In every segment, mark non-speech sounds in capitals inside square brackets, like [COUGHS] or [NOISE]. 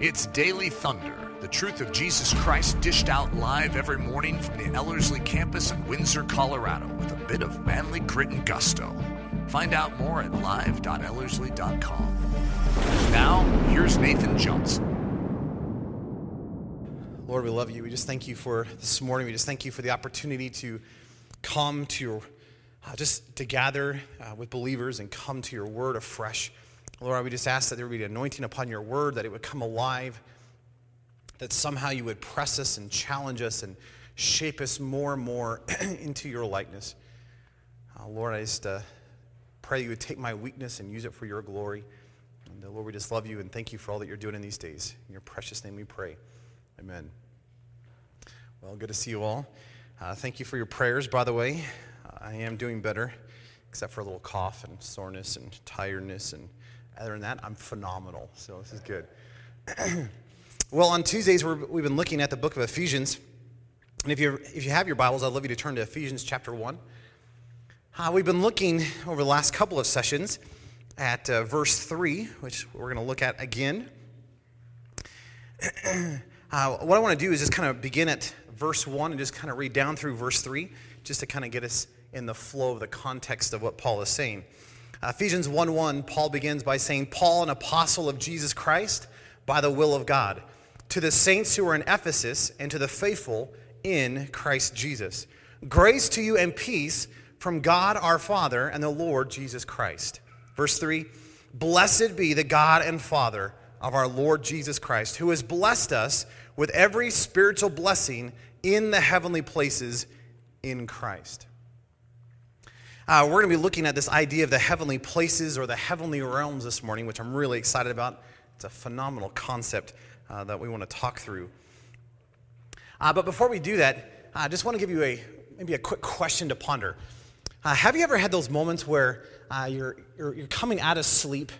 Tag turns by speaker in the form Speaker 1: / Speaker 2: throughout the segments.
Speaker 1: It's Daily Thunder, the truth of Jesus Christ dished out live every morning from the Ellerslie campus in Windsor, Colorado, with a bit of manly grit and gusto. Find out more at live.ellerslie.com. Now, here's Nathan Johnson.
Speaker 2: Lord, we love you. We just thank you for this morning. We just thank you for the opportunity to come to your, uh, just to gather uh, with believers and come to your word afresh. Lord, we just ask that there would be an anointing upon your word, that it would come alive, that somehow you would press us and challenge us and shape us more and more [CLEARS THROAT] into your likeness. Uh, Lord, I just uh, pray you would take my weakness and use it for your glory. And uh, Lord, we just love you and thank you for all that you're doing in these days. In your precious name we pray. Amen. Well, good to see you all. Uh, thank you for your prayers, by the way. I am doing better, except for a little cough and soreness and tiredness and other than that, I'm phenomenal. So this is good. [CLEARS THROAT] well, on Tuesdays, we have been looking at the book of Ephesians. And if, you if you have your Bibles, I'd love you to turn to Ephesians chapter 1. Uh, we've been looking over the last couple of sessions at uh, verse 3, which we're going to look at again. [CLEARS THROAT] uh, what I want to do is just kind of begin at verse 1 and just kind of read down through verse 3, just to kind of get us in the flow of the context of what Paul is saying. Uh, Ephesians 1 1, Paul begins by saying, Paul, an apostle of Jesus Christ, by the will of God, to the saints who are in Ephesus and to the faithful in Christ Jesus. Grace to you and peace from God our Father and the Lord Jesus Christ. Verse 3 Blessed be the God and Father of our Lord Jesus Christ, who has blessed us with every spiritual blessing in the heavenly places in Christ. Uh, we're going to be looking at this idea of the heavenly places or the heavenly realms this morning, which I'm really excited about. It's a phenomenal concept uh, that we want to talk through. Uh, but before we do that, I just want to give you a maybe a quick question to ponder. Uh, have you ever had those moments where uh, you're, you're, you're coming out of sleep,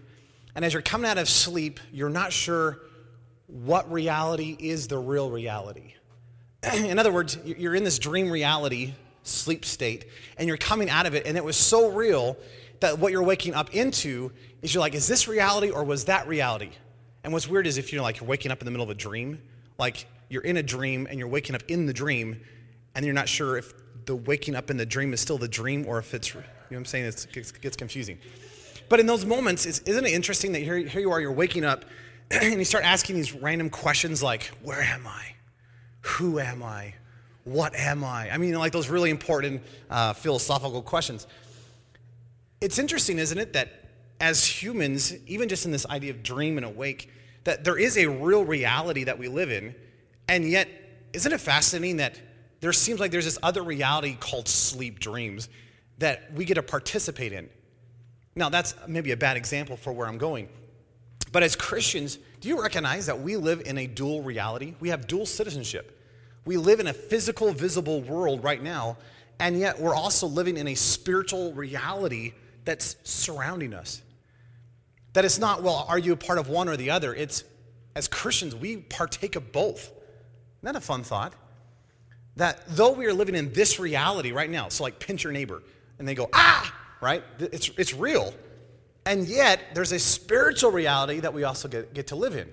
Speaker 2: and as you're coming out of sleep, you're not sure what reality is the real reality? [CLEARS THROAT] in other words, you're in this dream reality sleep state and you're coming out of it and it was so real that what you're waking up into is you're like is this reality or was that reality? And what's weird is if you're like you're waking up in the middle of a dream like you're in a dream and you're waking up in the dream and you're not sure if the waking up in the dream is still the dream or if it's you know what i'm saying? It gets, confusing. But in those moments isn't it interesting that here, here you are you're waking up [CLEARS THROAT] and you start asking these random questions like where am i? Who am i what am I? I mean, like those really important uh, philosophical questions. It's interesting, isn't it, that as humans, even just in this idea of dream and awake, that there is a real reality that we live in, and yet, isn't it fascinating that there seems like there's this other reality called sleep dreams that we get to participate in? Now, that's maybe a bad example for where I'm going. But as Christians, do you recognize that we live in a dual reality? We have dual citizenship. We live in a physical, visible world right now, and yet we're also living in a spiritual reality that's surrounding us. That it's not, well, are you a part of one or the other? It's, as Christians, we partake of both. Isn't that a fun thought? That though we are living in this reality right now, so like pinch your neighbor, and they go, ah, right? It's, it's real. And yet, there's a spiritual reality that we also get, get to live in.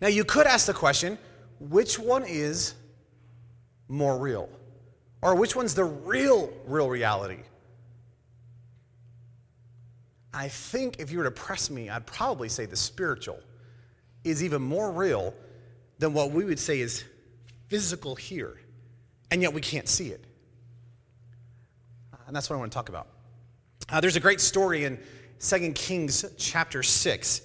Speaker 2: Now, you could ask the question which one is more real? Or which one's the real, real reality? I think if you were to press me, I'd probably say the spiritual is even more real than what we would say is physical here, and yet we can't see it. And that's what I want to talk about. Uh, there's a great story in 2 Kings chapter 6.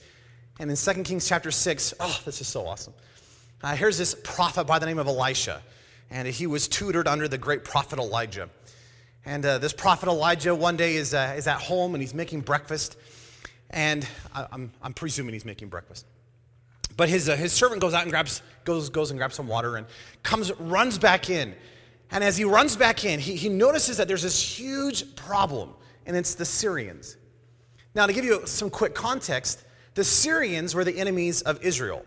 Speaker 2: And in 2 Kings chapter 6, oh, this is so awesome. Uh, here's this prophet by the name of Elisha and he was tutored under the great prophet Elijah. And uh, this prophet Elijah one day is, uh, is at home and he's making breakfast. And I, I'm, I'm presuming he's making breakfast. But his, uh, his servant goes out and grabs, goes, goes and grabs some water and comes, runs back in. And as he runs back in, he, he notices that there's this huge problem, and it's the Syrians. Now, to give you some quick context, the Syrians were the enemies of Israel.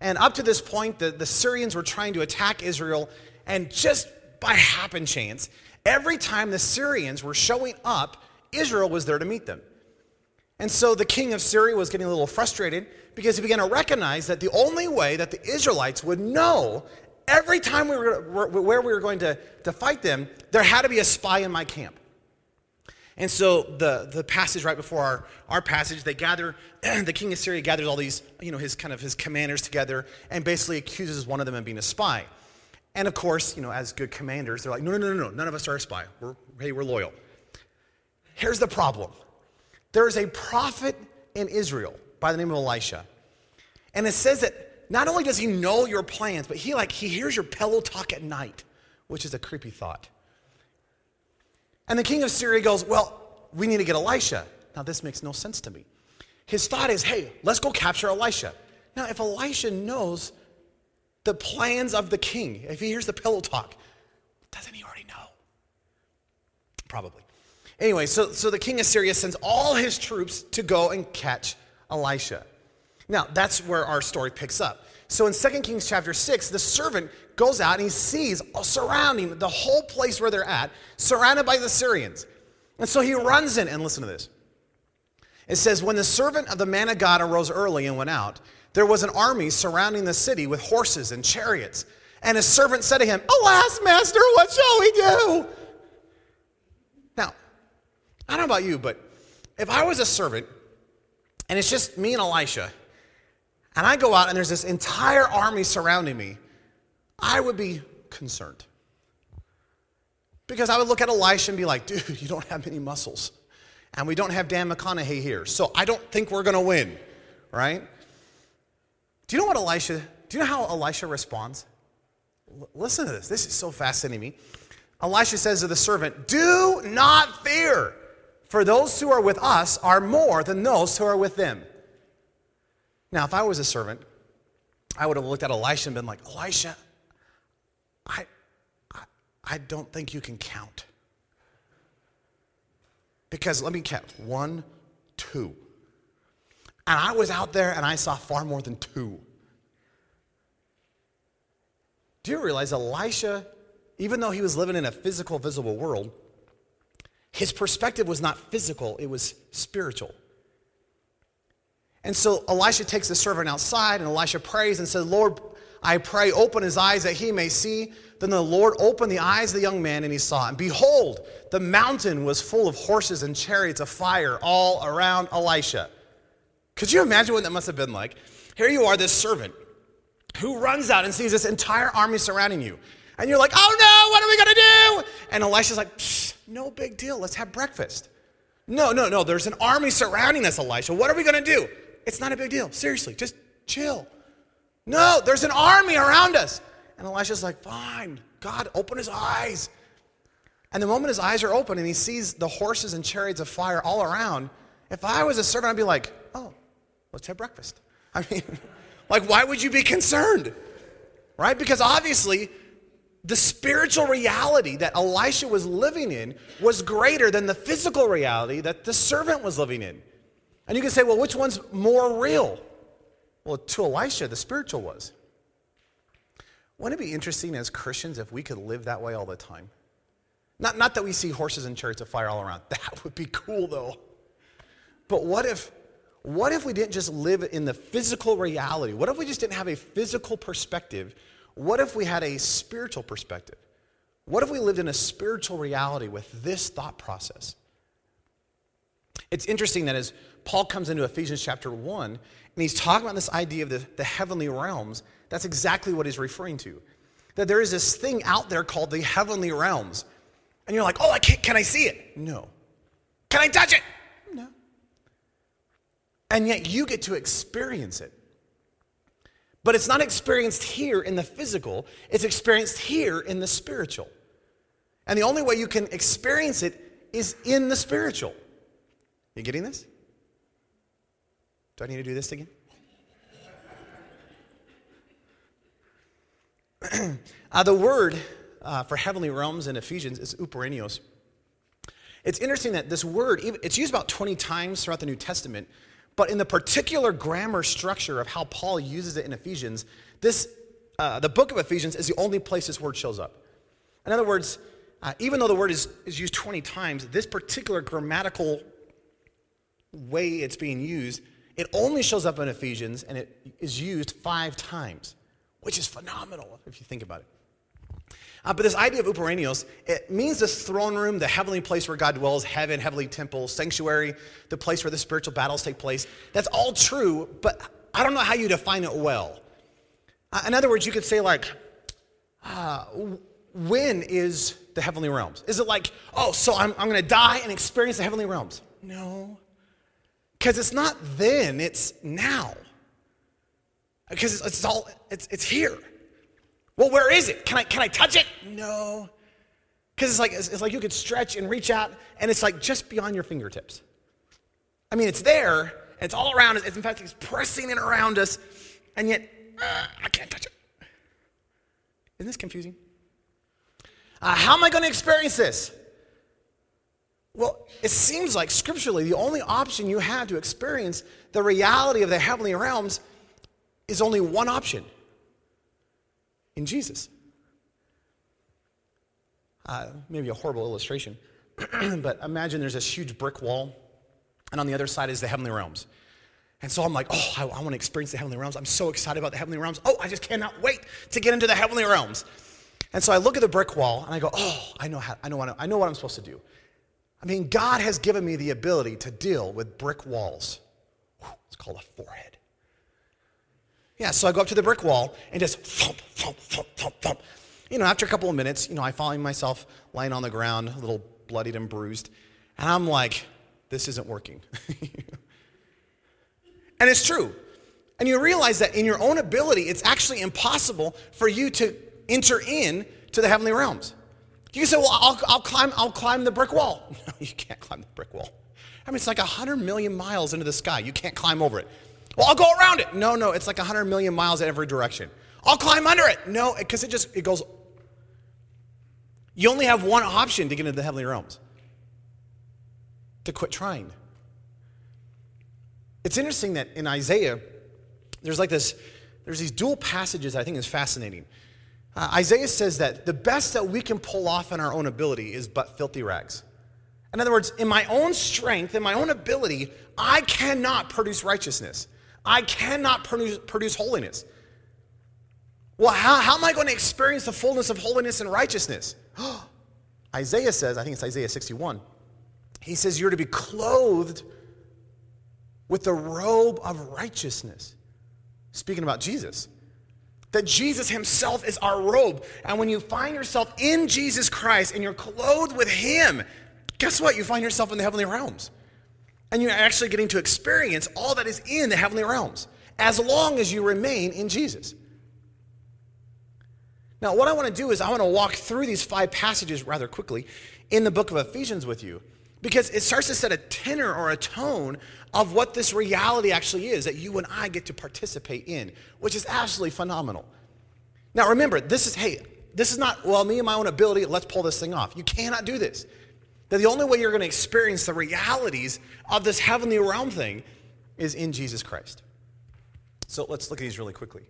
Speaker 2: And up to this point, the, the Syrians were trying to attack Israel and just by happen chance, every time the Syrians were showing up, Israel was there to meet them. And so the king of Syria was getting a little frustrated because he began to recognize that the only way that the Israelites would know every time we were, where we were going to, to fight them, there had to be a spy in my camp. And so the, the passage right before our, our passage, they gather, [CLEARS THROAT] the king of Syria gathers all these, you know, his kind of his commanders together and basically accuses one of them of being a spy. And of course, you know, as good commanders, they're like, no, no, no, no, no, none of us are a spy. We're, hey, we're loyal. Here's the problem. There is a prophet in Israel by the name of Elisha. And it says that not only does he know your plans, but he like he hears your pillow talk at night, which is a creepy thought. And the king of Syria goes, Well, we need to get Elisha. Now, this makes no sense to me. His thought is, Hey, let's go capture Elisha. Now, if Elisha knows the plans of the king, if he hears the pillow talk, doesn't he already know? Probably. Anyway, so, so the king of Syria sends all his troops to go and catch Elisha. Now, that's where our story picks up. So in 2 Kings chapter 6, the servant goes out and he sees surrounding the whole place where they're at, surrounded by the Syrians. And so he runs in, and listen to this. It says, When the servant of the man of God arose early and went out, there was an army surrounding the city with horses and chariots. And his servant said to him, Alas, master, what shall we do? Now, I don't know about you, but if I was a servant and it's just me and Elisha, and I go out and there's this entire army surrounding me, I would be concerned. Because I would look at Elisha and be like, dude, you don't have many muscles. And we don't have Dan McConaughey here. So I don't think we're going to win, right? Do you know what Elisha, do you know how Elisha responds? L- listen to this. This is so fascinating to me. Elisha says to the servant, Do not fear, for those who are with us are more than those who are with them. Now, if I was a servant, I would have looked at Elisha and been like, Elisha, I, I, I don't think you can count. Because let me count one, two. And I was out there and I saw far more than two. Do you realize Elisha, even though he was living in a physical, visible world, his perspective was not physical, it was spiritual. And so Elisha takes the servant outside, and Elisha prays and says, Lord, I pray, open his eyes that he may see. Then the Lord opened the eyes of the young man, and he saw. And behold, the mountain was full of horses and chariots of fire all around Elisha. Could you imagine what that must have been like? Here you are, this servant who runs out and sees this entire army surrounding you. And you're like, oh no, what are we gonna do? And Elisha's like, no big deal, let's have breakfast. No, no, no, there's an army surrounding us, Elisha. What are we gonna do? It's not a big deal. Seriously, just chill. No, there's an army around us. And Elisha's like, fine, God, open his eyes. And the moment his eyes are open and he sees the horses and chariots of fire all around, if I was a servant, I'd be like, oh, let's have breakfast. [LAUGHS] I mean, like, why would you be concerned? Right? Because obviously, the spiritual reality that Elisha was living in was greater than the physical reality that the servant was living in. And you can say, well, which one's more real? Well, to Elisha, the spiritual was. Wouldn't it be interesting as Christians if we could live that way all the time? Not, not that we see horses and chariots of fire all around. [LAUGHS] That would be cool, though. But what if, what if we didn't just live in the physical reality? What if we just didn't have a physical perspective? What if we had a spiritual perspective? What if we lived in a spiritual reality with this thought process? It's interesting that as Paul comes into Ephesians chapter 1, and he's talking about this idea of the, the heavenly realms. That's exactly what he's referring to. That there is this thing out there called the heavenly realms. And you're like, oh, I can't, can I see it? No. Can I touch it? And yet you get to experience it. But it's not experienced here in the physical, it's experienced here in the spiritual. And the only way you can experience it is in the spiritual. You getting this? Do I need to do this again? [CLEARS THROAT] uh, the word uh, for heavenly realms in Ephesians is epouranios. It's interesting that this word, it's used about 20 times throughout the New Testament, but in the particular grammar structure of how Paul uses it in Ephesians, this, uh, the book of Ephesians is the only place this word shows up. In other words, uh, even though the word is, is used 20 times, this particular grammatical way it's being used, it only shows up in Ephesians and it is used five times, which is phenomenal if you think about it. Uh, but this idea of epouranios, it means this throne room, the heavenly place where God dwells, heaven, heavenly temple, sanctuary, the place where the spiritual battles take place. That's all true, but I don't know how you define it well. Uh, in other words, you could say, like, uh, when is the heavenly realms? Is it like, oh, so I'm, I'm going to die and experience the heavenly realms? No. Because it's not then, it's now. Because it's, it's all, it's, it's here. Well, where is it? Can I, can I touch it? No. Because it's like, it's, like you could stretch and reach out, and it's like just beyond your fingertips. I mean, it's there, and it's all around us. It's, in fact, it's pressing in around us, and yet uh, I can't touch it. Isn't this confusing? Uh, how am I going to experience this? Well, it seems like scripturally the only option you have to experience the reality of the heavenly realms is only one option in Jesus. Uh, maybe a horrible illustration, [CLEARS THROAT] but imagine there's this huge brick wall, and on the other side is the heavenly realms. And so I'm like, oh, I, I want to experience the heavenly realms. I'm so excited about the heavenly realms. Oh, I just cannot wait to get into the heavenly realms. And so I look at the brick wall and I go, oh, I know, how, I know, what, I know what I'm supposed to do. I mean, God has given me the ability to deal with brick walls. It's called a forehead. Yeah, so I go up to the brick wall and just thump, thump, thump, thump, thump. You know, after a couple of minutes, you know, I find myself lying on the ground, a little bloodied and bruised, and I'm like, this isn't working. [LAUGHS] and it's true. And you realize that in your own ability, it's actually impossible for you to enter in to the heavenly realms. You can say, well, I'll, I'll, climb, I'll climb the brick wall. [LAUGHS] No, you can't climb the brick wall. I mean, it's like 100 million miles into the sky. You can't climb over it. Well, I'll go around it. No, no, it's like 100 million miles in every direction. I'll climb under it. No, because it just, it goes. You only have one option to get into the heavenly realms to quit trying. It's interesting that in Isaiah, there's like this, there's these dual passages I think is fascinating. Uh, Isaiah says that the best that we can pull off in our own ability is but filthy rags. In other words, in my own strength, in my own ability, I cannot produce righteousness. I cannot produce, produce holiness. Well, how, how am I going to experience the fullness of holiness and righteousness? [GASPS] Isaiah says, I think it's Isaiah 61, he says, You're to be clothed with the robe of righteousness. Speaking about Jesus that Jesus himself is our robe. And when you find yourself in Jesus Christ and you're clothed with him, guess what? You find yourself in the heavenly realms. And you're actually getting to experience all that is in the heavenly realms as long as you remain in Jesus. Now, what I want to do is I want to walk through these five passages rather quickly in the book of Ephesians with you because it starts to set a tenor or a tone of what this reality actually is that you and I get to participate in, which is absolutely phenomenal. Now, remember, this is, hey, this is not, well, me and my own ability, let's pull this thing off. You cannot do this. That the only way you're going to experience the realities of this heavenly realm thing is in Jesus Christ. So let's look at these really quickly.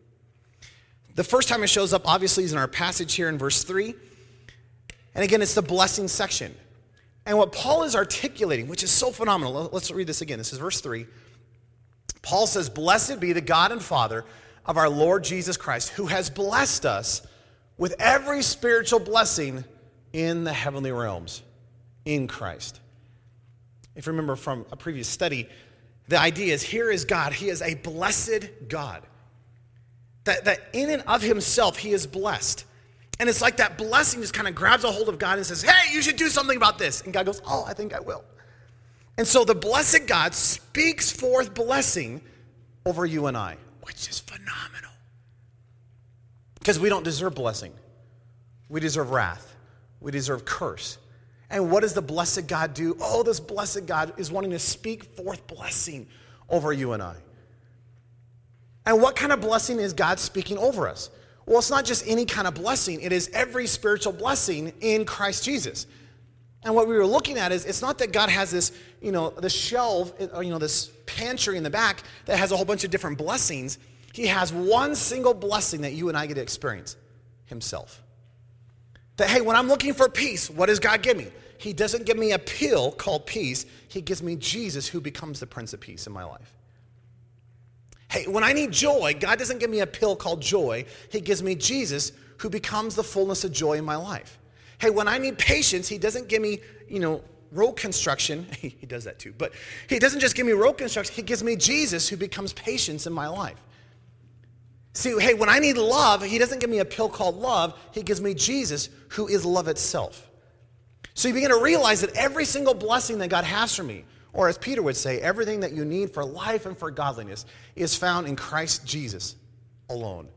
Speaker 2: The first time it shows up, obviously, is in our passage here in verse 3. And again, it's the blessing section. And what Paul is articulating, which is so phenomenal, let's read this again. This is verse 3. Paul says, Blessed be the God and Father of our Lord Jesus Christ, who has blessed us with every spiritual blessing in the heavenly realms in Christ. If you remember from a previous study, the idea is here is God. He is a blessed God. That, that in and of himself, he is blessed. And it's like that blessing just kind of grabs a hold of God and says, Hey, you should do something about this. And God goes, Oh, I think I will. And so the blessed God speaks forth blessing over you and I, which is phenomenal. Because we don't deserve blessing, we deserve wrath, we deserve curse. And what does the blessed God do? Oh, this blessed God is wanting to speak forth blessing over you and I. And what kind of blessing is God speaking over us? Well, it's not just any kind of blessing, it is every spiritual blessing in Christ Jesus. And what we were looking at is it's not that God has this, you know, the shelf, you know, this pantry in the back that has a whole bunch of different blessings. He has one single blessing that you and I get to experience Himself. That, hey, when I'm looking for peace, what does God give me? He doesn't give me a pill called peace. He gives me Jesus who becomes the Prince of Peace in my life. Hey, when I need joy, God doesn't give me a pill called joy. He gives me Jesus who becomes the fullness of joy in my life. Hey, when I need patience, He doesn't give me, you know, road construction. [LAUGHS] He does that too. But He doesn't just give me road construction, He gives me Jesus who becomes patience in my life. See, hey, when I need love, He doesn't give me a pill called love. He gives me Jesus who is love itself. So you begin to realize that every single blessing that God has for me, or as Peter would say, everything that you need for life and for godliness is found in Christ Jesus alone.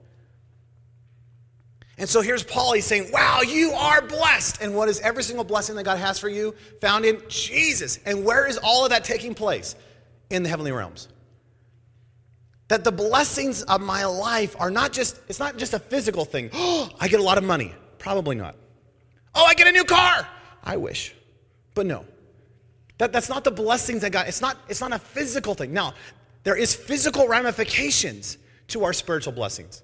Speaker 2: And so here's Paul, he's saying, Wow, you are blessed. And what is every single blessing that God has for you? Found in Jesus. And where is all of that taking place? In the heavenly realms. That the blessings of my life are not just, it's not just a physical thing. Oh, [GASPS] I get a lot of money. Probably not. Oh, I get a new car. I wish. But no. That, that's not the blessings that God, it's not, it's not a physical thing. Now, there is physical ramifications to our spiritual blessings.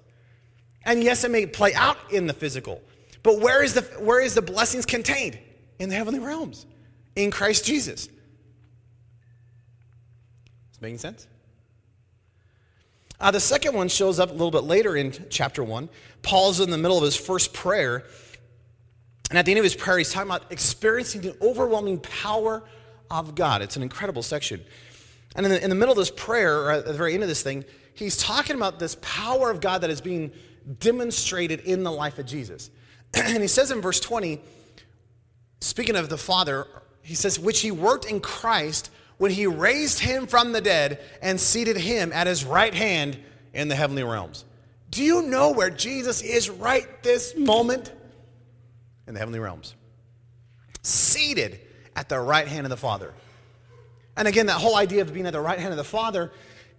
Speaker 2: And yes, it may play out in the physical. But where is the, where is the blessings contained? In the heavenly realms, in Christ Jesus. Is making sense? Uh, the second one shows up a little bit later in chapter 1. Paul's in the middle of his first prayer. And at the end of his prayer, he's talking about experiencing the overwhelming power of God. It's an incredible section. And in the, in the middle of this prayer, or at the very end of this thing, he's talking about this power of God that is being demonstrated in the life of Jesus. [CLEARS THROAT] and he says in verse 20, speaking of the Father, he says, which he worked in Christ when he raised him from the dead and seated him at his right hand in the heavenly realms. Do you know where Jesus is right this moment? In the heavenly realms. Seated at the right hand of the Father. And again, that whole idea of being at the right hand of the Father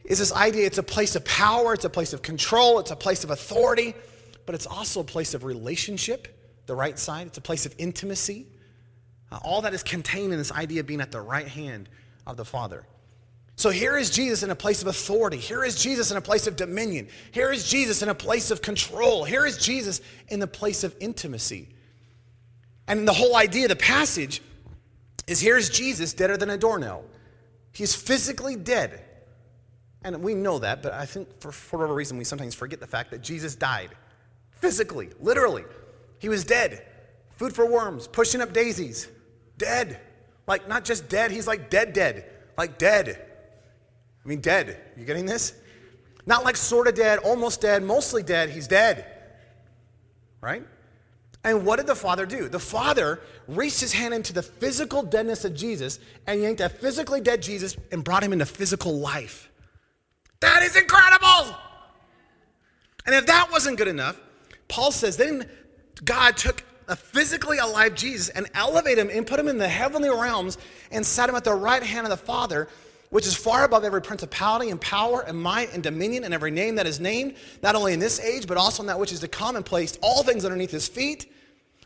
Speaker 2: is this idea it's a place of power, it's a place of control, it's a place of authority, but it's also a place of relationship, the right side. It's a place of intimacy. Uh, all that is contained in this idea of being at the right hand of the Father. So here is Jesus in a place of authority. Here is Jesus in a place of dominion. Here is Jesus in a place of control. Here is Jesus in the place of intimacy. And the whole idea of the passage is here's Jesus deader than a doornail. He's physically dead. And we know that, but I think for, for whatever reason, we sometimes forget the fact that Jesus died physically, literally. He was dead. Food for worms, pushing up daisies, dead. Like, not just dead, he's like dead, dead. Like, dead. I mean, dead. You getting this? Not like sort of dead, almost dead, mostly dead. He's dead. Right? And what did the Father do? The Father reached his hand into the physical deadness of Jesus and yanked a physically dead Jesus and brought him into physical life. That is incredible. And if that wasn't good enough, Paul says then God took a physically alive Jesus and elevated him and put him in the heavenly realms and sat him at the right hand of the Father, which is far above every principality and power and might and dominion and every name that is named, not only in this age, but also in that which is to come, and placed all things underneath his feet,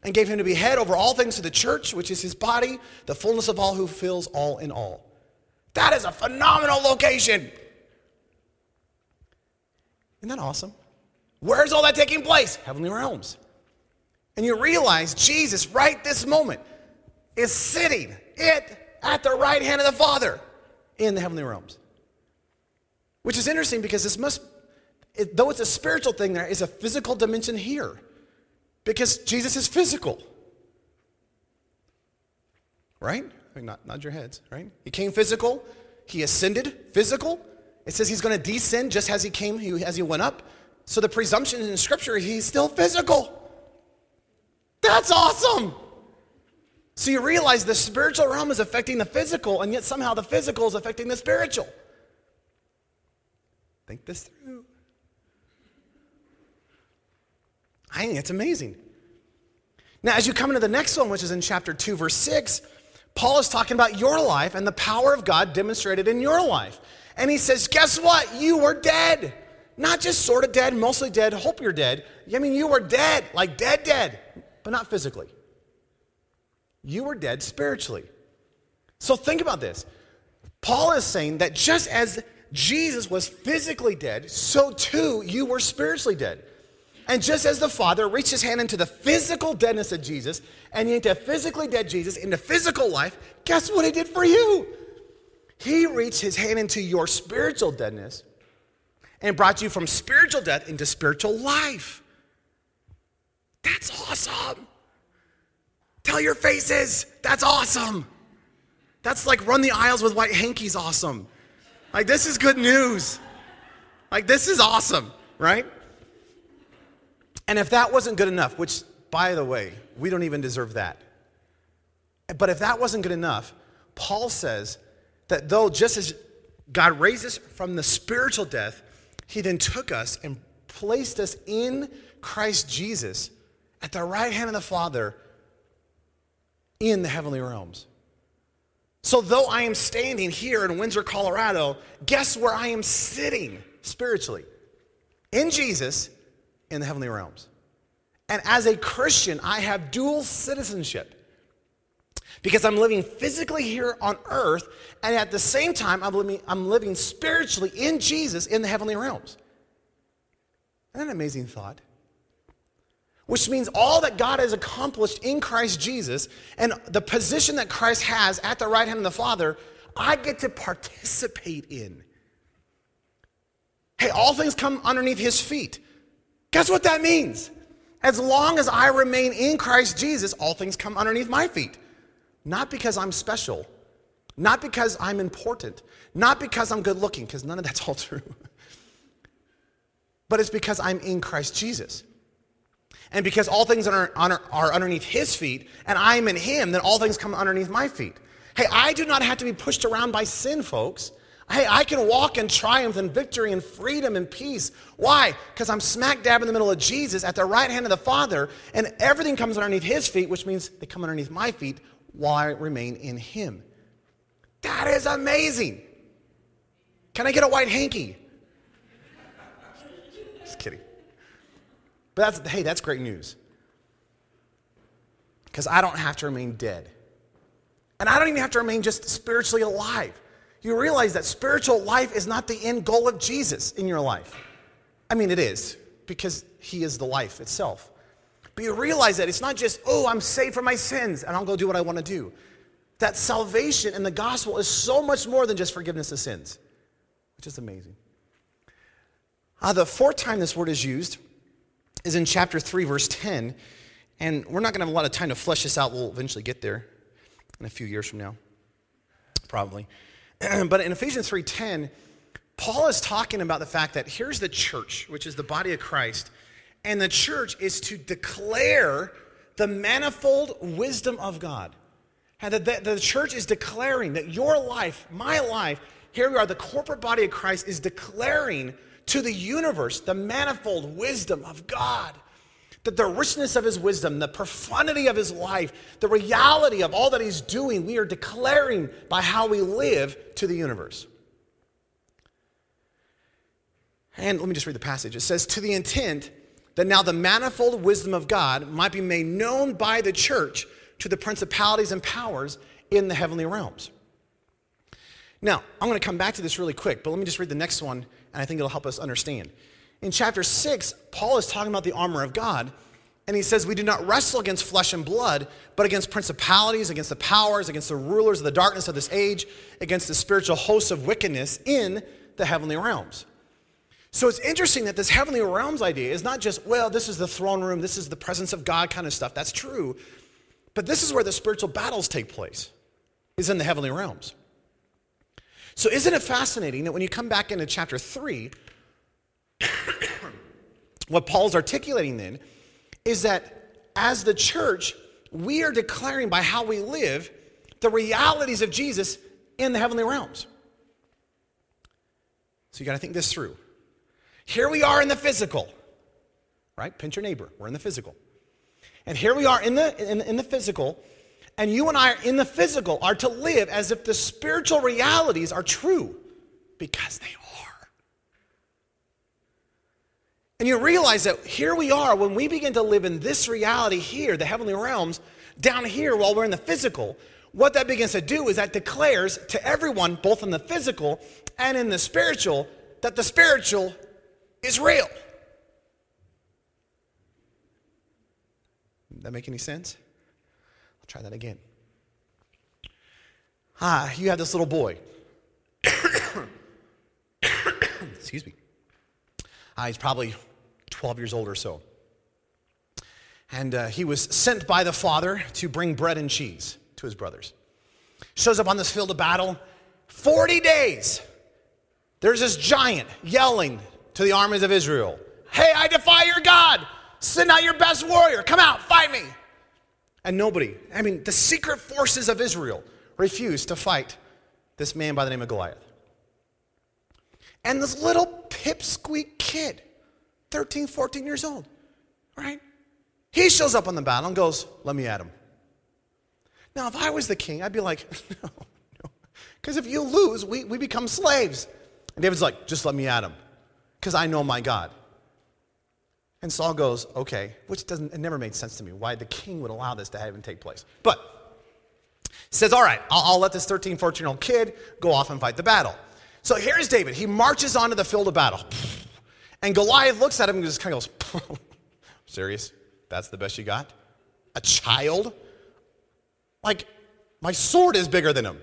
Speaker 2: and gave him to be head over all things to the church, which is his body, the fullness of all who fills all in all. That is a phenomenal location. Isn't that awesome? Where's all that taking place? Heavenly realms. And you realize Jesus, right this moment, is sitting it at the right hand of the Father in the heavenly realms. Which is interesting because this must, it, though it's a spiritual thing, there is a physical dimension here. Because Jesus is physical. Right? I mean, not, nod your heads, right? He came physical, he ascended physical, it says he's going to descend just as he came, he, as he went up. So the presumption in Scripture, he's still physical. That's awesome. So you realize the spiritual realm is affecting the physical, and yet somehow the physical is affecting the spiritual. Think this through. I think it's amazing. Now, as you come into the next one, which is in chapter 2, verse 6, Paul is talking about your life and the power of God demonstrated in your life. And he says, Guess what? You were dead. Not just sort of dead, mostly dead, hope you're dead. I mean, you were dead, like dead, dead, but not physically. You were dead spiritually. So think about this. Paul is saying that just as Jesus was physically dead, so too you were spiritually dead. And just as the Father reached his hand into the physical deadness of Jesus and into physically dead Jesus into physical life, guess what he did for you? He reached his hand into your spiritual deadness and brought you from spiritual death into spiritual life. That's awesome. Tell your faces, that's awesome. That's like run the aisles with white hankies awesome. Like, this is good news. Like, this is awesome, right? And if that wasn't good enough, which, by the way, we don't even deserve that. But if that wasn't good enough, Paul says that though just as God raised us from the spiritual death, he then took us and placed us in Christ Jesus at the right hand of the Father in the heavenly realms. So, though I am standing here in Windsor, Colorado, guess where I am sitting spiritually? In Jesus, in the heavenly realms. And as a Christian, I have dual citizenship because I'm living physically here on earth, and at the same time, I'm living, I'm living spiritually in Jesus in the heavenly realms. Isn't that an amazing thought? Which means all that God has accomplished in Christ Jesus and the position that Christ has at the right hand of the Father, I get to participate in. Hey, all things come underneath his feet. Guess what that means? As long as I remain in Christ Jesus, all things come underneath my feet. Not because I'm special, not because I'm important, not because I'm good looking, because none of that's all true, [LAUGHS] but it's because I'm in Christ Jesus. And because all things are, are underneath his feet, and I'm in him, then all things come underneath my feet. Hey, I do not have to be pushed around by sin, folks. Hey, I can walk in triumph and victory and freedom and peace. Why? Because I'm smack dab in the middle of Jesus at the right hand of the Father, and everything comes underneath his feet, which means they come underneath my feet while I remain in him. That is amazing. Can I get a white hanky? Just kidding. But that's, hey, that's great news. Because I don't have to remain dead. And I don't even have to remain just spiritually alive. You realize that spiritual life is not the end goal of Jesus in your life. I mean, it is, because he is the life itself. But you realize that it's not just, oh, I'm saved from my sins and I'll go do what I want to do. That salvation in the gospel is so much more than just forgiveness of sins, which is amazing. Uh, the fourth time this word is used is in chapter 3, verse 10. And we're not going to have a lot of time to flesh this out. We'll eventually get there in a few years from now, probably. [CLEARS THROAT] but in Ephesians 3:10, Paul is talking about the fact that here's the church, which is the body of Christ, and the church is to declare the manifold wisdom of God. And the, the, the church is declaring that your life, my life, here we are, the corporate body of Christ is declaring to the universe the manifold wisdom of God. That the richness of his wisdom, the profundity of his life, the reality of all that he's doing, we are declaring by how we live to the universe. And let me just read the passage. It says, To the intent that now the manifold wisdom of God might be made known by the church to the principalities and powers in the heavenly realms. Now, I'm going to come back to this really quick, but let me just read the next one and I think it'll help us understand. In chapter 6, Paul is talking about the armor of God, and he says, We do not wrestle against flesh and blood, but against principalities, against the powers, against the rulers of the darkness of this age, against the spiritual hosts of wickedness in the heavenly realms. So it's interesting that this heavenly realms idea is not just, well, this is the throne room, this is the presence of God kind of stuff. That's true. But this is where the spiritual battles take place, is in the heavenly realms. So, isn't it fascinating that when you come back into chapter 3, [COUGHS] what Paul's articulating then is that as the church, we are declaring by how we live the realities of Jesus in the heavenly realms. So, you got to think this through. Here we are in the physical, right? Pinch your neighbor. We're in the physical. And here we are in the, in, in the physical, and you and I in the physical are to live as if the spiritual realities are true because they are. And you realize that here we are, when we begin to live in this reality here, the heavenly realms, down here while we're in the physical, what that begins to do is that declares to everyone, both in the physical and in the spiritual, that the spiritual is real. That make any sense? Try that again. Ah, you have this little boy. [COUGHS] Excuse me. Ah, he's probably 12 years old or so. And uh, he was sent by the father to bring bread and cheese to his brothers. Shows up on this field of battle. 40 days. There's this giant yelling to the armies of Israel Hey, I defy your God. Send out your best warrior. Come out, fight me. And nobody, I mean, the secret forces of Israel refused to fight this man by the name of Goliath. And this little pipsqueak kid, 13, 14 years old, right? He shows up on the battle and goes, Let me at him. Now, if I was the king, I'd be like, [LAUGHS] No, no. Because if you lose, we, we become slaves. And David's like, Just let me at him, because I know my God. And Saul goes, Okay, which doesn't, it never made sense to me why the king would allow this to even take place. But says, All right, I'll, I'll let this 13, 14 year old kid go off and fight the battle. So here's David. He marches onto the field of battle. And Goliath looks at him and just kind of goes, [LAUGHS] Serious? That's the best you got? A child? Like, my sword is bigger than him.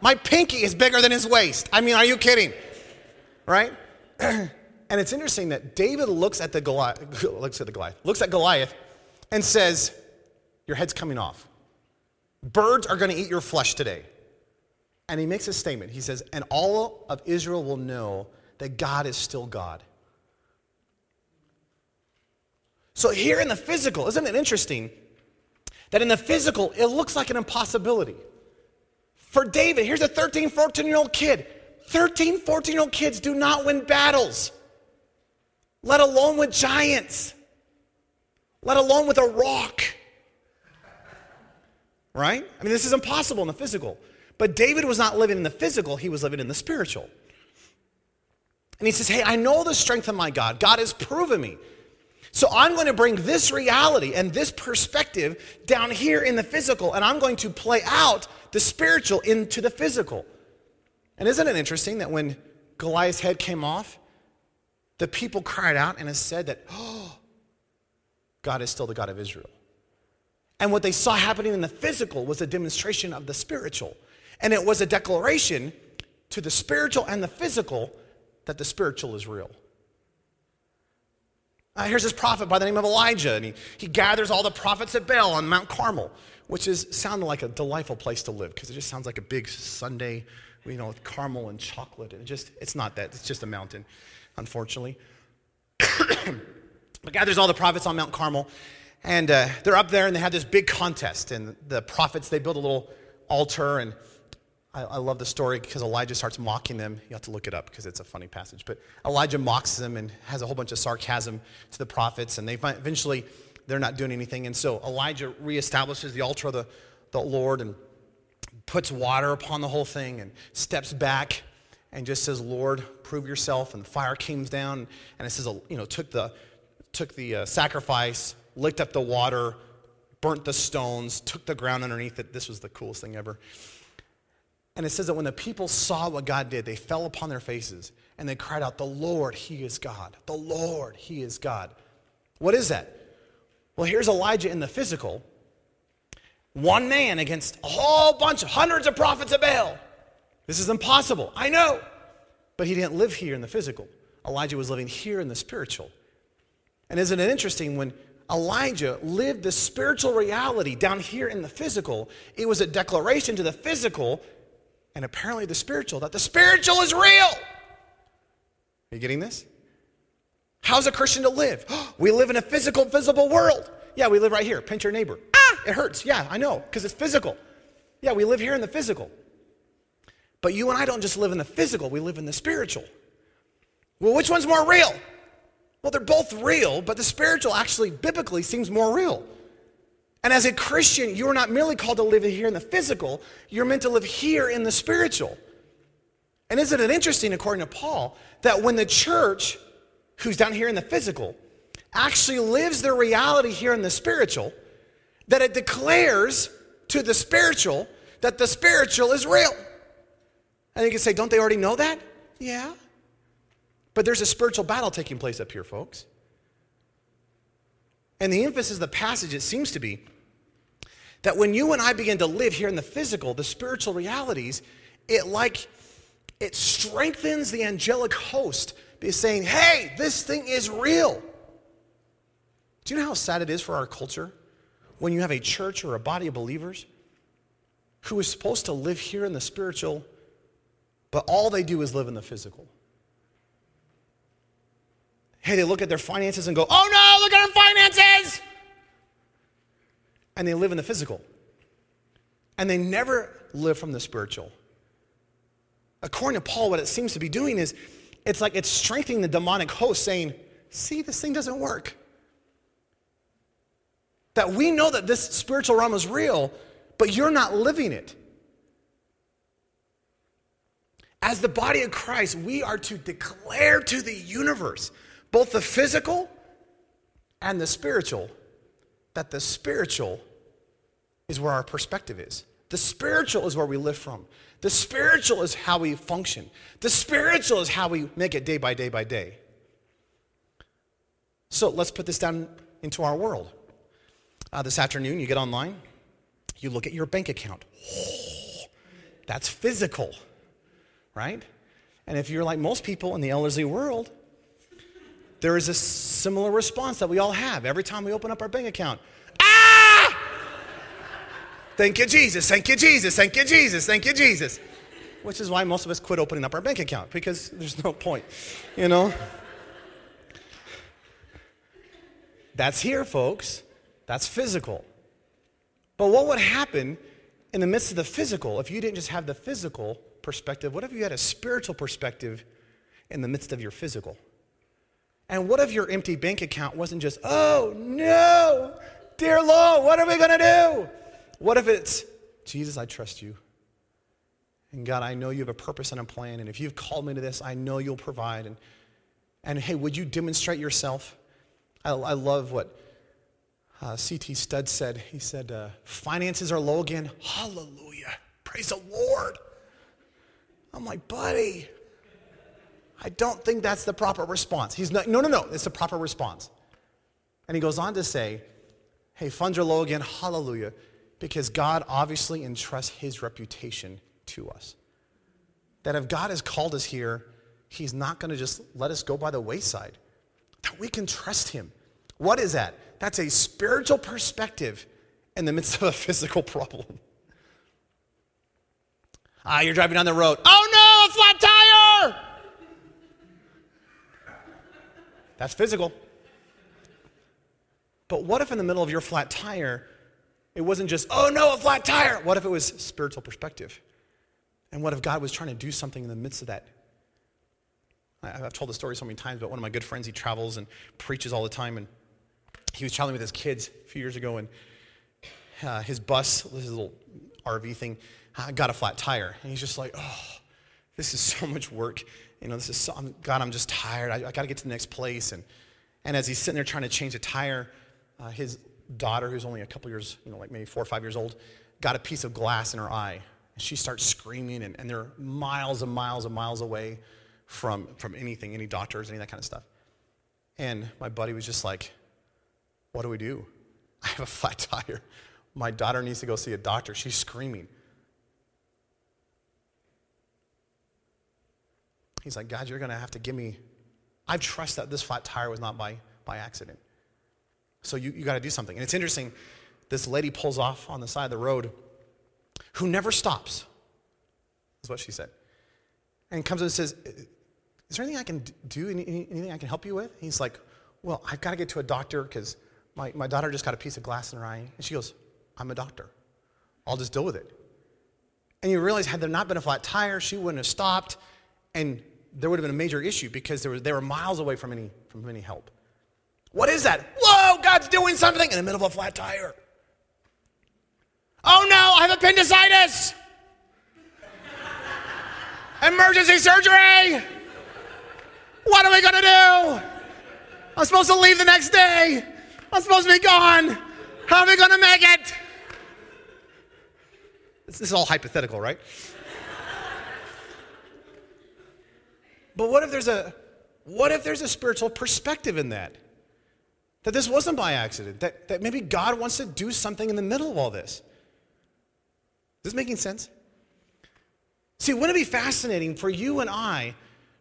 Speaker 2: My pinky is bigger than his waist. I mean, are you kidding? Right? [CLEARS THROAT] and it's interesting that David looks at the Goliath, [LAUGHS] looks at the Goliath, looks at Goliath and says, Your head's coming off. Birds are going to eat your flesh today. And he makes a statement. He says, And all of Israel will know that God is still God. So, here in the physical, isn't it interesting that in the physical, it looks like an impossibility? For David, here's a 13, 14 year old kid. 13, 14 year old kids do not win battles, let alone with giants, let alone with a rock. Right? I mean, this is impossible in the physical. But David was not living in the physical, he was living in the spiritual. And he says, Hey, I know the strength of my God. God has proven me. So I'm going to bring this reality and this perspective down here in the physical, and I'm going to play out the spiritual into the physical. And isn't it interesting that when Goliath's head came off, the people cried out and it said that, oh, God is still the God of Israel. And what they saw happening in the physical was a demonstration of the spiritual. And it was a declaration to the spiritual and the physical that the spiritual is real. Uh, here's this prophet by the name of Elijah, and he, he gathers all the prophets at Baal on Mount Carmel, which is sounded like a delightful place to live because it just sounds like a big sundae, you know, with caramel and chocolate. And it just, it's not that. It's just a mountain, unfortunately. [COUGHS] but gathers all the prophets on Mount Carmel, and uh, they're up there, and they have this big contest. And the prophets, they build a little altar, and I, I love the story because Elijah starts mocking them. You have to look it up because it's a funny passage. But Elijah mocks them and has a whole bunch of sarcasm to the prophets, and they find, eventually they're not doing anything. And so Elijah reestablishes the altar of the, the Lord and puts water upon the whole thing and steps back and just says, Lord, prove yourself. And the fire comes down, and it says, you know, took the, took the uh, sacrifice, licked up the water, burnt the stones, took the ground underneath it. This was the coolest thing ever. And it says that when the people saw what God did, they fell upon their faces and they cried out, The Lord, He is God. The Lord, He is God. What is that? Well, here's Elijah in the physical, one man against a whole bunch of hundreds of prophets of Baal. This is impossible. I know. But he didn't live here in the physical. Elijah was living here in the spiritual. And isn't it interesting when Elijah lived the spiritual reality down here in the physical, it was a declaration to the physical and apparently the spiritual, that the spiritual is real. Are you getting this? How's a Christian to live? [GASPS] we live in a physical, visible world. Yeah, we live right here. Pinch your neighbor. Ah, it hurts. Yeah, I know, because it's physical. Yeah, we live here in the physical. But you and I don't just live in the physical, we live in the spiritual. Well, which one's more real? Well, they're both real, but the spiritual actually biblically seems more real. And as a Christian, you're not merely called to live here in the physical, you're meant to live here in the spiritual. And isn't it interesting, according to Paul, that when the church, who's down here in the physical, actually lives their reality here in the spiritual, that it declares to the spiritual that the spiritual is real. And you can say, don't they already know that? Yeah. But there's a spiritual battle taking place up here, folks. And the emphasis of the passage, it seems to be, that when you and I begin to live here in the physical, the spiritual realities, it like it strengthens the angelic host by saying, hey, this thing is real. Do you know how sad it is for our culture when you have a church or a body of believers who is supposed to live here in the spiritual, but all they do is live in the physical? Hey, they look at their finances and go, oh no, look at our finances! And they live in the physical. And they never live from the spiritual. According to Paul, what it seems to be doing is it's like it's strengthening the demonic host, saying, see, this thing doesn't work. That we know that this spiritual realm is real, but you're not living it. As the body of Christ, we are to declare to the universe both the physical and the spiritual, that the spiritual is where our perspective is. The spiritual is where we live from. The spiritual is how we function. The spiritual is how we make it day by day by day. So let's put this down into our world. Uh, this afternoon, you get online, you look at your bank account. [GASPS] That's physical, right? And if you're like most people in the Ellerslie world, there is a similar response that we all have every time we open up our bank account. Ah! Thank you, Jesus. Thank you, Jesus. Thank you, Jesus. Thank you, Jesus. Which is why most of us quit opening up our bank account because there's no point, you know? That's here, folks. That's physical. But what would happen in the midst of the physical if you didn't just have the physical perspective? What if you had a spiritual perspective in the midst of your physical? And what if your empty bank account wasn't just, oh no, dear Lord, what are we going to do? What if it's, Jesus, I trust you. And God, I know you have a purpose and a plan. And if you've called me to this, I know you'll provide. And, and hey, would you demonstrate yourself? I, I love what uh, C.T. Studd said. He said, uh, finances are low again. Hallelujah. Praise the Lord. I'm like, buddy, I don't think that's the proper response. He's not, no, no, no, it's the proper response. And he goes on to say, hey, low again, hallelujah, because God obviously entrusts his reputation to us. That if God has called us here, he's not going to just let us go by the wayside, that we can trust him. What is that? That's a spiritual perspective in the midst of a physical problem. Ah, you're driving down the road. Oh no, a flat tire! That's physical. But what if in the middle of your flat tire, it wasn't just, oh no, a flat tire? What if it was spiritual perspective? And what if God was trying to do something in the midst of that? I've told the story so many times, but one of my good friends, he travels and preaches all the time. And he was traveling with his kids a few years ago, and uh, his bus, this little RV thing, uh, got a flat tire. And he's just like, oh, this is so much work you know, this is, so, I'm, God, I'm just tired. I, I got to get to the next place. And, and as he's sitting there trying to change a tire, uh, his daughter, who's only a couple years, you know, like maybe four or five years old, got a piece of glass in her eye. And she starts screaming, and, and they're miles and miles and miles away from, from anything, any doctors, any of that kind of stuff. And my buddy was just like, What do we do? [LAUGHS] I have a flat tire. My daughter needs to go see a doctor. She's screaming. He's like, God, you're going to have to give me. I trust that this flat tire was not by, by accident. So you, you got to do something. And it's interesting, this lady pulls off on the side of the road who never stops, is what she said. And comes and says, Is there anything I can do? Anything I can help you with? He's like, Well, I've got to get to a doctor because my, my daughter just got a piece of glass in her eye. And she goes, I'm a doctor. I'll just deal with it. And you realize, had there not been a flat tire, she wouldn't have stopped. And there would have been a major issue because there was, they were miles away from any, from any help. What is that? Whoa, God's doing something in the middle of a flat tire. Oh no, I have appendicitis. Emergency surgery. What are we going to do? I'm supposed to leave the next day. I'm supposed to be gone. How are we going to make it? This is all hypothetical, right? But what if there's a what if there's a spiritual perspective in that? That this wasn't by accident, that, that maybe God wants to do something in the middle of all this. Is this making sense? See, wouldn't it be fascinating for you and I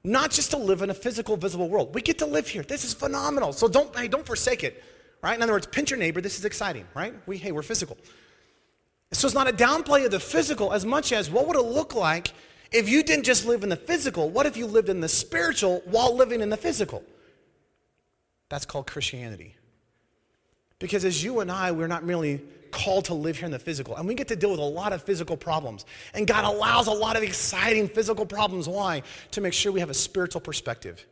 Speaker 2: not just to live in a physical, visible world? We get to live here. This is phenomenal. So don't, hey, don't forsake it, right? In other words, pinch your neighbor. This is exciting, right? We, hey, we're physical. So it's not a downplay of the physical as much as what would it look like if you didn't just live in the physical? What if you lived in the spiritual while living in the physical? That's called Christianity. Because as you and I, we're not merely called to live here in the physical, and we get to deal with a lot of physical problems. And God allows a lot of exciting physical problems. Why? To make sure we have a spiritual perspective.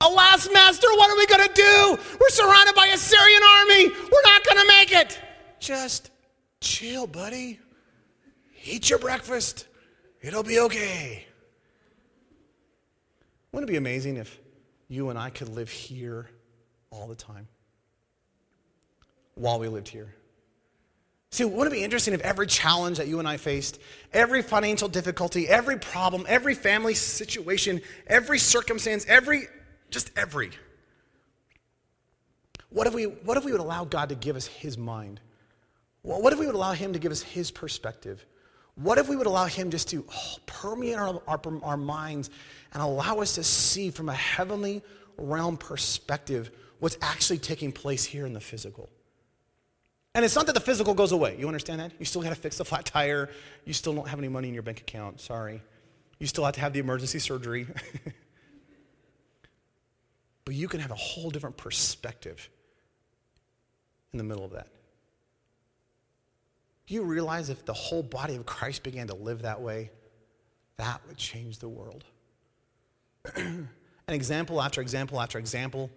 Speaker 2: Alas, Master, what are we going to do? We're surrounded by a Syrian army. We're not going to make it. Just chill, buddy. Eat your breakfast. It'll be okay. Wouldn't it be amazing if you and I could live here all the time while we lived here. See, wouldn't it be interesting if every challenge that you and I faced, every financial difficulty, every problem, every family situation, every circumstance, every, just every, what if we, what if we would allow God to give us His mind? What if we would allow Him to give us His perspective? What if we would allow Him just to oh, permeate our, our, our minds and allow us to see from a heavenly realm perspective what's actually taking place here in the physical. And it's not that the physical goes away. You understand that? You still got to fix the flat tire. You still don't have any money in your bank account. Sorry. You still have to have the emergency surgery. [LAUGHS] but you can have a whole different perspective in the middle of that. Do you realize if the whole body of Christ began to live that way, that would change the world? [CLEARS THROAT] An example after example after example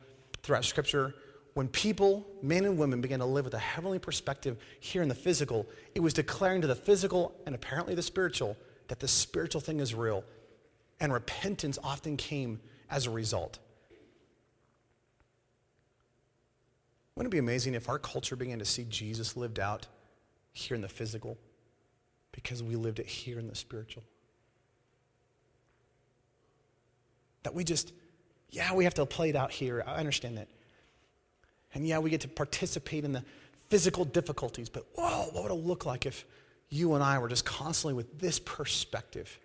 Speaker 2: throughout Scripture, when people, men and women, began to live with a heavenly perspective here in the physical, it was declaring to the physical and apparently the spiritual that the spiritual thing is real. And repentance often came as a result. Wouldn't it be amazing if our culture began to see Jesus lived out here in the physical because we lived it here in the spiritual? That we just yeah, we have to play it out here. I understand that. And yeah, we get to participate in the physical difficulties, but whoa, what would it look like if you and I were just constantly with this perspective?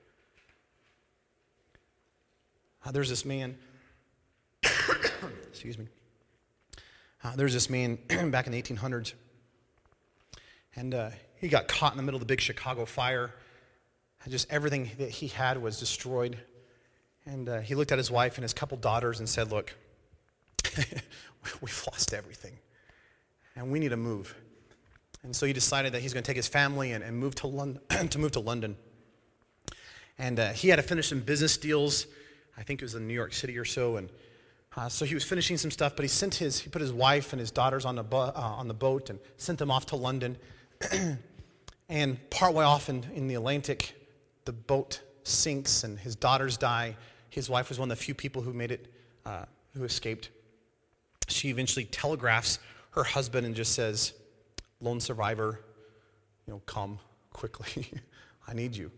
Speaker 2: Uh, there's this man, [COUGHS] excuse me. Uh, there's this man [COUGHS] back in the 1800s, and uh, he got caught in the middle of the big Chicago fire. Just everything that he had was destroyed. And uh, he looked at his wife and his couple daughters and said, Look, [LAUGHS] we've lost everything, and we need to move. And so he decided that he's going to take his family and, and move to, London, [CLEARS THROAT] to move to London. And uh, he had to finish some business deals. I think it was in New York City or so. And uh, so he was finishing some stuff, but he sent his, he put his wife and his daughters on the, uh, on the boat and sent them off to London. [CLEARS THROAT] and partway off in, in the Atlantic, the boat sinks and his daughters die. His wife was one of the few people who made it, uh, who escaped. She eventually telegraphs her husband and just says, Lone survivor, you know, come quickly. [LAUGHS] I need you.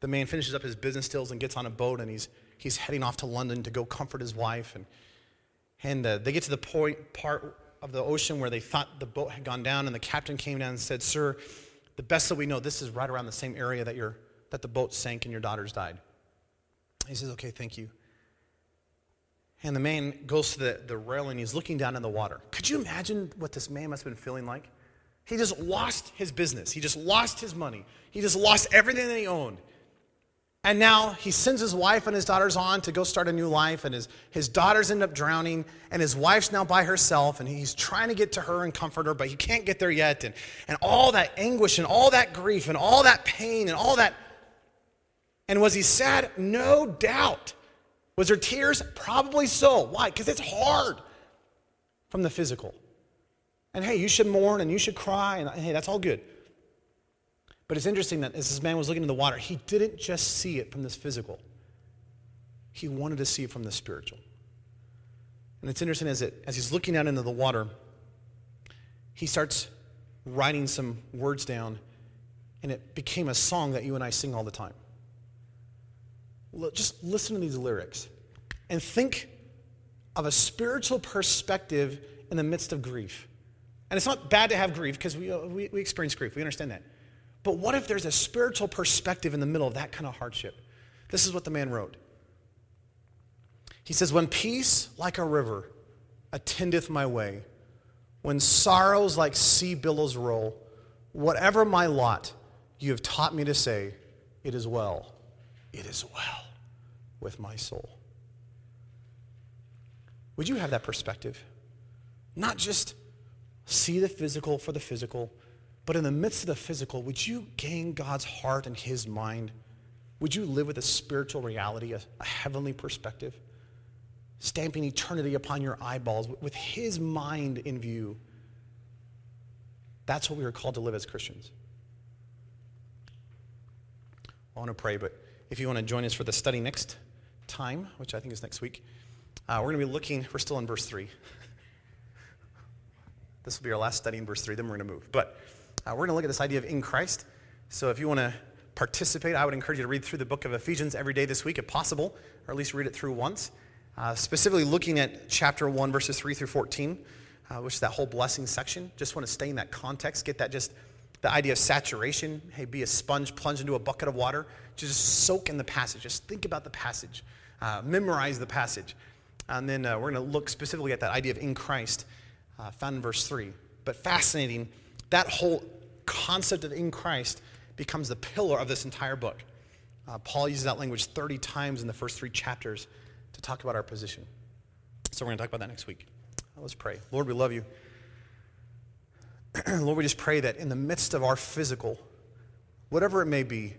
Speaker 2: The man finishes up his business deals and gets on a boat and he's, he's heading off to London to go comfort his wife. And, and uh, they get to the point, part of the ocean where they thought the boat had gone down and the captain came down and said, Sir, the best that we know, this is right around the same area that, your, that the boat sank and your daughters died. He says, Okay, thank you. And the man goes to the, the railing. He's looking down in the water. Could you imagine what this man must have been feeling like? He just lost his business. He just lost his money. He just lost everything that he owned. And now he sends his wife and his daughters on to go start a new life, and his, his daughters end up drowning, and his wife's now by herself, and he's trying to get to her and comfort her, but he can't get there yet. And, and all that anguish, and all that grief, and all that pain, and all that and was he sad? No doubt. Was there tears? Probably so. Why? Because it's hard from the physical. And hey, you should mourn and you should cry, and hey, that's all good. But it's interesting that as this man was looking in the water, he didn't just see it from this physical, he wanted to see it from the spiritual. And it's interesting as, it, as he's looking out into the water, he starts writing some words down, and it became a song that you and I sing all the time just listen to these lyrics and think of a spiritual perspective in the midst of grief. And it's not bad to have grief because we, uh, we, we experience grief, we understand that. But what if there's a spiritual perspective in the middle of that kind of hardship? This is what the man wrote. He says, When peace like a river attendeth my way, when sorrows like sea billows roll, whatever my lot, you have taught me to say, It is well, it is well with my soul. Would you have that perspective? Not just see the physical for the physical, but in the midst of the physical, would you gain God's heart and his mind? Would you live with a spiritual reality, a, a heavenly perspective? Stamping eternity upon your eyeballs with his mind in view. That's what we are called to live as Christians. I want to pray, but if you want to join us for the study next time, which I think is next week, uh, we're going to be looking, we're still in verse 3. [LAUGHS] this will be our last study in verse 3, then we're going to move. But uh, we're going to look at this idea of in Christ. So if you want to participate, I would encourage you to read through the book of Ephesians every day this week, if possible, or at least read it through once. Uh, specifically looking at chapter 1, verses 3 through 14, uh, which is that whole blessing section. Just want to stay in that context, get that just the idea of saturation. Hey, be a sponge, plunge into a bucket of water. Just soak in the passage. Just think about the passage. Uh, memorize the passage. And then uh, we're going to look specifically at that idea of in Christ, uh, found in verse 3. But fascinating, that whole concept of in Christ becomes the pillar of this entire book. Uh, Paul uses that language 30 times in the first three chapters to talk about our position. So we're going to talk about that next week. Let's pray. Lord, we love you. [CLEARS THROAT] Lord, we just pray that in the midst of our physical, whatever it may be,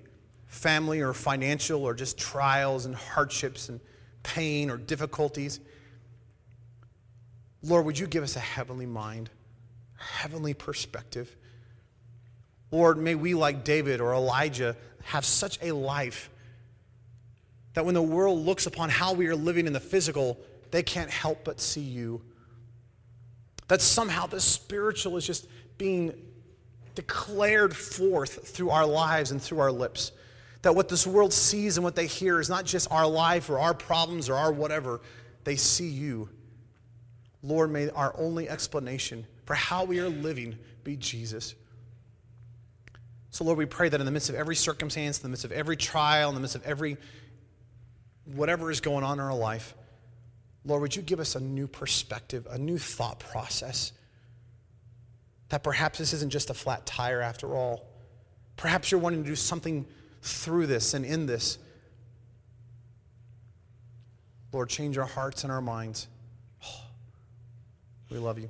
Speaker 2: family or financial or just trials and hardships and pain or difficulties, Lord, would you give us a heavenly mind, heavenly perspective? Lord, may we, like David or Elijah, have such a life that when the world looks upon how we are living in the physical, they can't help but see you. That somehow the spiritual is just being declared forth through our lives and through our lips. That what this world sees and what they hear is not just our life or our problems or our whatever, they see you. Lord, may our only explanation for how we are living be Jesus. So, Lord, we pray that in the midst of every circumstance, in the midst of every trial, in the midst of every whatever is going on in our life, Lord, would you give us a new perspective, a new thought process? That perhaps this isn't just a flat tire after all. Perhaps you're wanting to do something through this and in this. Lord, change our hearts and our minds. [SIGHS] we love you.